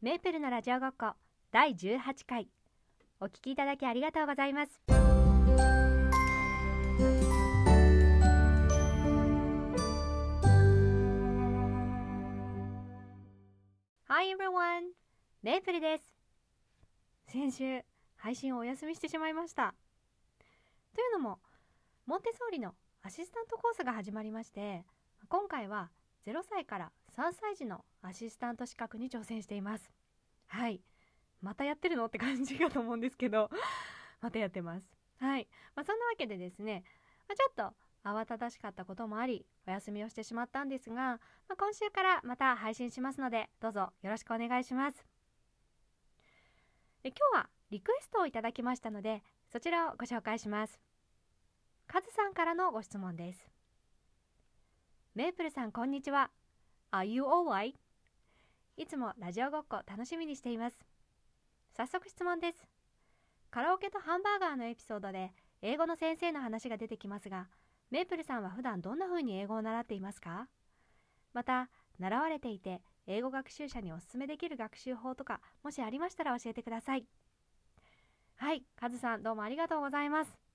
メープルのラジオごっこ第18回。お聞きいただきありがとうございます。Hi everyone! メープルです。先週配信をお休みしてしまいました。というのもモンテソーリのアシスタントコースが始まりまして今回は0歳から3歳児のアシスタント資格に挑戦しています。はい。またやってるの？って感じかと思うんですけど。またやってます。はい、まあ、そんなわけでですね、まあ、ちょっと慌ただしかったこともありお休みをしてしまったんですが、まあ、今週からまた配信しますのでどうぞよろしくお願いします。で今日はリクエストをいただきましたのでそちらをご紹介します。カズさんからのご質問です。メープルさんこんにちは。Are you alright? いつもラジオごっこ楽しみにしています。早速質問です。カラオケとハンバーガーのエピソードで英語の先生の話が出てきますがメープルさんは普段どんな風に英語を習っていますか？また習われていて英語学習者におすすめできる学習法とかもしありましたら教えてください。はいカズさんどうもありがとうございます。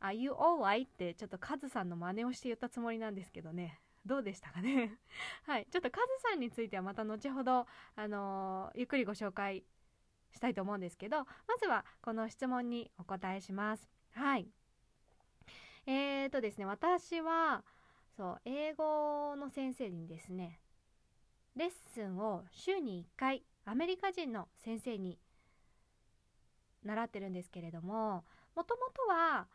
Are you alright? ってちょっとカズさんの真似をして言ったつもりなんですけどね。どうでしたかね？はい。ちょっとカズさんについてはまた後ほどあのー、ゆっくりご紹介したいと思うんですけどまずはこの質問にお答えします。はい。えーとですね私はそう英語の先生にですねレッスンを週に1回アメリカ人の先生に習ってるんですけれどももともとは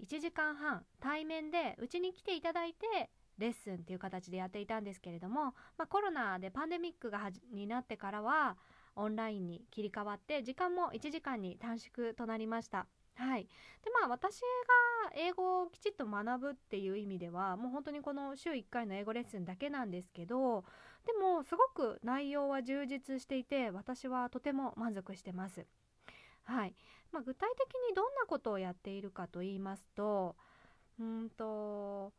1時間半対面でうちに来ていただいてレッスンっていう形でやっていたんですけれども、まあ、コロナでパンデミックがになってからはオンラインに切り替わって時間も1時間に短縮となりました。はい、でまあ私が英語をきちっと学ぶっていう意味ではもう本当にこの週1回の英語レッスンだけなんですけどでもすごく内容は充実していて私はとても満足してます。はいまあ、具体的にどんなことをやっているかと言いますとうんと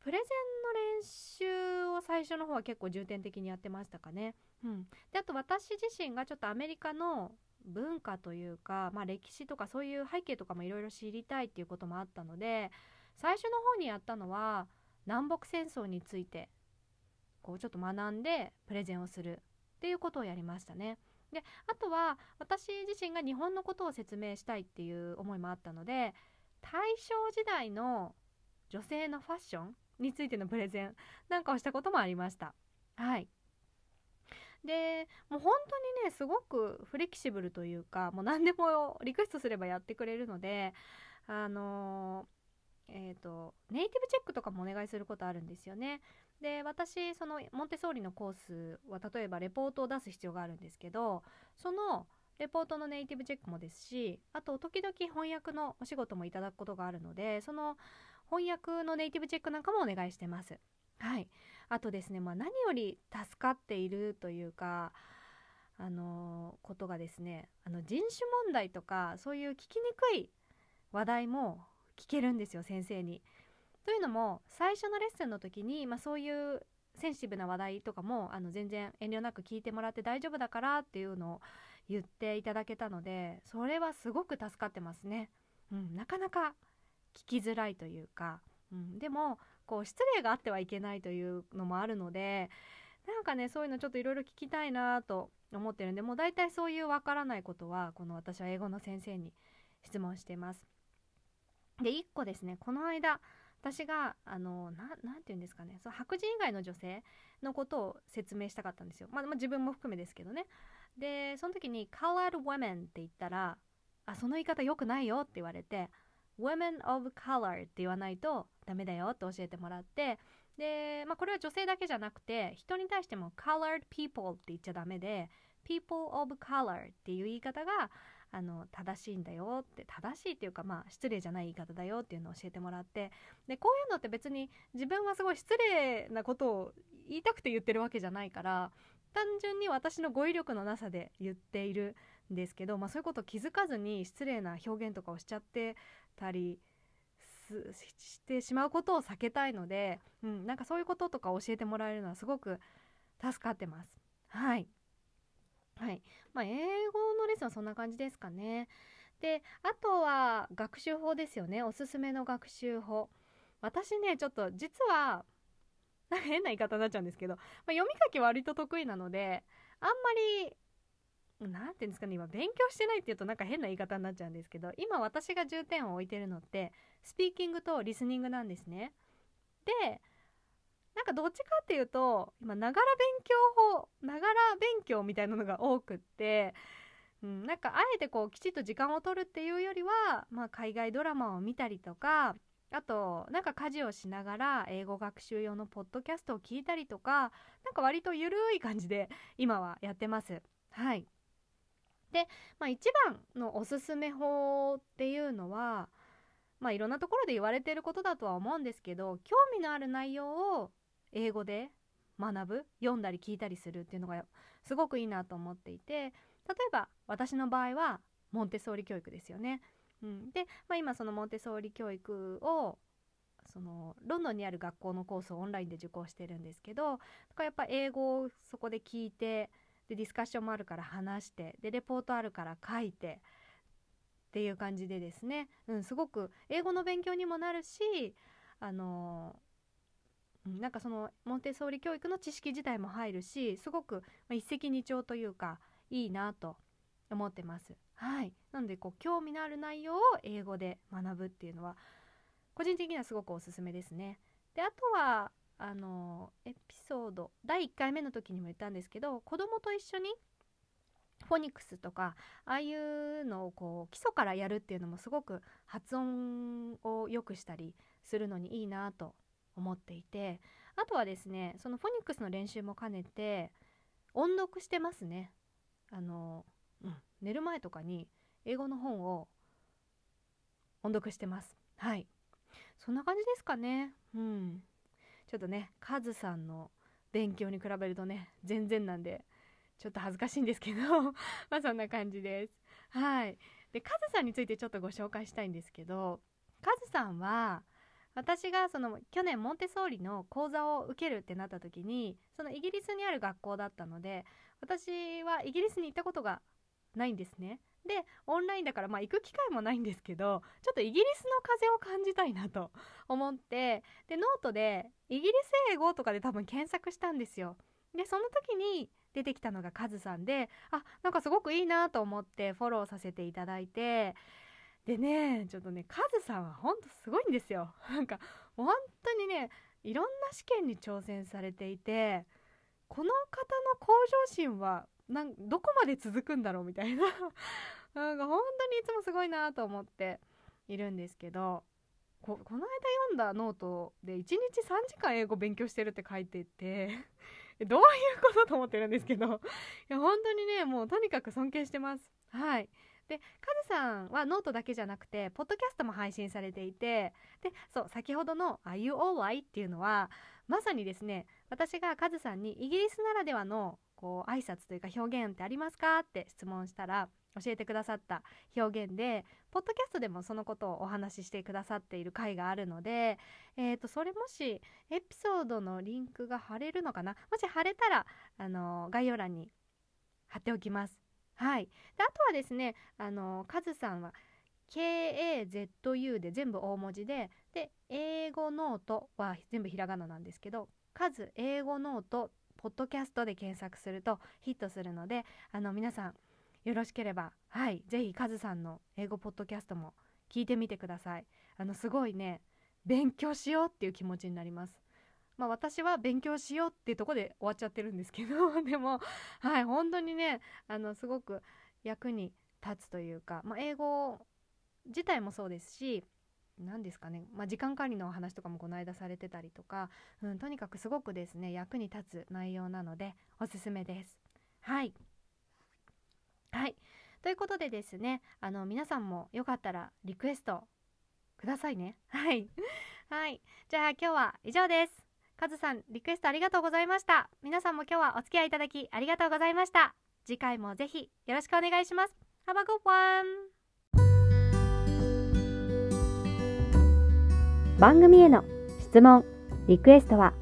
プレゼンの練習を最初の方は結構重点的にやってましたかね。うん、であと私自身がちょっとアメリカの文化というか、まあ、歴史とかそういう背景とかもいろいろ知りたいっていうこともあったので最初の方にやったのは南北戦争についてこうちょっと学んでプレゼンをするっていうことをやりましたね。であとは私自身が日本のことを説明したいっていう思いもあったので大正時代の女性のファッションについてのプレゼンなんかをしたこともありました。はいでもう本当にねすごくフレキシブルというかもう何でもリクエストすればやってくれるのであのえーと、ネイティブチェックとかもお願いすることあるんですよね。で私そのモンテソーリのコースは例えばレポートを出す必要があるんですけどそのレポートのネイティブチェックもですしあと時々翻訳のお仕事もいただくことがあるのでその翻訳のネイティブチェックなんかもお願いしてます。はい、あとですね、まあ、何より助かっているというかあのことがですねあの人種問題とかそういう聞きにくい話題も聞けるんですよ先生に。というのも最初のレッスンの時に、まあ、そういうセンシティブな話題とかもあの全然遠慮なく聞いてもらって大丈夫だからっていうのを言っていただけたのでそれはすごく助かってますね。うん、なかなか聞きづらいというか、うん、でもこう失礼があってはいけないというのもあるのでなんかねそういうのちょっといろいろ聞きたいなと思ってるんでもう大体そういうわからないことはこの私は英語の先生に質問してます。で1個ですねこの間私があのななて言うんですかねその白人以外の女性のことを説明したかったんですよ。まあ、まあ、自分も含めですけどね。でその時に「colored women」って言ったら「あその言い方良くないよ」って言われて women of color って言わないとダメだよって教えてもらってで、まあ、これは女性だけじゃなくて人に対しても colored people って言っちゃダメで people of color っていう言い方があの正しいんだよって正しいっていうかまあ失礼じゃない言い方だよっていうのを教えてもらってでこういうのって別に自分はすごい失礼なことを言いたくて言ってるわけじゃないから単純に私の語彙力のなさで言っているんですけど、まあ、そういうことを気づかずに失礼な表現とかをしちゃってたりしてしまうことを避けたいので、うん、なんかそういうこととか教えてもらえるのはすごく助かってます。はいはいまあ、英語のレッスンはそんな感じですかね。であとは学習法ですよねおすすめの学習法私ねちょっと実はなんか変な言い方になっちゃうんですけど、まあ、読み書き割と得意なのであんまり何て言うんですかね今勉強してないっていうとなんか変な言い方になっちゃうんですけど今私が重点を置いてるのってスピーキングとリスニングなんですね。でなんかどっちかっていうと今ながら勉強法ながら勉強みたいなのが多くってうん、なんかあえてこうきちっと時間を取るっていうよりは、まあ、海外ドラマを見たりとかあとなんか家事をしながら英語学習用のポッドキャストを聞いたりとかなんか割とゆるい感じで今はやってます。はいで、まあ、一番のおすすめ法っていうのは、まあ、いろんなところで言われていることだとは思うんですけど興味のある内容を英語で学ぶ読んだり聞いたりするっていうのがすごくいいなと思っていて例えば私の場合はモンテソーリ教育ですよね。うん、で、まあ、今そのモンテソーリ教育をそのロンドンにある学校のコースをオンラインで受講してるんですけどだからやっぱ英語をそこで聞いてでディスカッションもあるから話してでレポートあるから書いてっていう感じでですね、うん、すごく英語の勉強にもなるしあのなんかそのモンテソーリ教育の知識自体も入るしすごく、一石二鳥というかいいなと思ってます。はい、なのでこう興味のある内容を英語で学ぶっていうのは個人的にはすごくおすすめですね。であとはあのエピソード第1回目の時にも言ったんですけど子供と一緒にフォニックスとかああいうのをこう基礎からやるっていうのもすごく発音を良くしたりするのにいいなと思っていてあとはですねそのフォニックスの練習も兼ねて音読してますね。あの、うん、寝る前とかに英語の本を音読してます。はい。そんな感じですかね。うん。ちょっとねカズさんの勉強に比べるとね全然なんでちょっと恥ずかしいんですけど まあそんな感じです。はい。でカズさんについてちょっとご紹介したいんですけどカズさんは私がその去年モンテソーリの講座を受けるってなった時にそのイギリスにある学校だったので私はイギリスに行ったことがないんですね。でオンラインだからまあ行く機会もないんですけどちょっとイギリスの風を感じたいなと思ってでノートでイギリス英語とかで多分検索したんですよ。でその時に出てきたのがカズさんであなんかすごくいいなと思ってフォローさせていただいてでねちょっとねカズさんはほんとすごいんですよ。なんか本当にねいろんな試験に挑戦されていてこの方の向上心はなんどこまで続くんだろうみたいな。なんか本当にいつもすごいなと思っているんですけどここの間読んだノートで1日3時間英語勉強してるって書いてて どういうことと思ってるんですけど。いや本当にねもうとにかく尊敬してます。はい。でカズさんはノートだけじゃなくてポッドキャストも配信されていてでそう先ほどの「Are you alright?」っていうのはまさにですね私がカズさんにイギリスならではのこう挨拶というか表現ってありますかって質問したら教えてくださった表現でポッドキャストでもそのことをお話ししてくださっている回があるので、えー、とそれもしエピソードのリンクが貼れるのかな？もし貼れたらあの概要欄に貼っておきます。はい、であとはですねあのカズさんは KAZU で全部大文字でで英語ノートは全部ひらがななんですけどカズ英語ノートポッドキャストで検索するとヒットするのであの皆さんよろしければはいぜひカズさんの英語ポッドキャストも聞いてみてください。あのすごいね勉強しようっていう気持ちになります。まあ私は勉強しようっていうとこで終わっちゃってるんですけど でもはい本当にねあのすごく役に立つというか、まあ、英語自体もそうですし何ですかね、まあ、時間管理のお話とかもこの間されてたりとか、うん、とにかくすごくですね役に立つ内容なのでおすすめです。はいはいということでですねあの皆さんもよかったらリクエストくださいね。はいはいじゃあ今日は以上です。カズさんリクエストありがとうございました。皆さんも今日はお付き合いいただきありがとうございました。次回もぜひよろしくお願いします。Have a good one! 番組への質問、リクエストは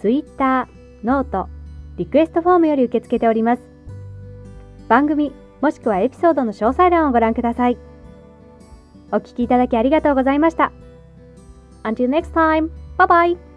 Twitter、ノート、リクエストフォームより受け付けております。番組もしくはエピソードの詳細欄をご覧ください。お聞きいただきありがとうございました。Until next time, bye bye!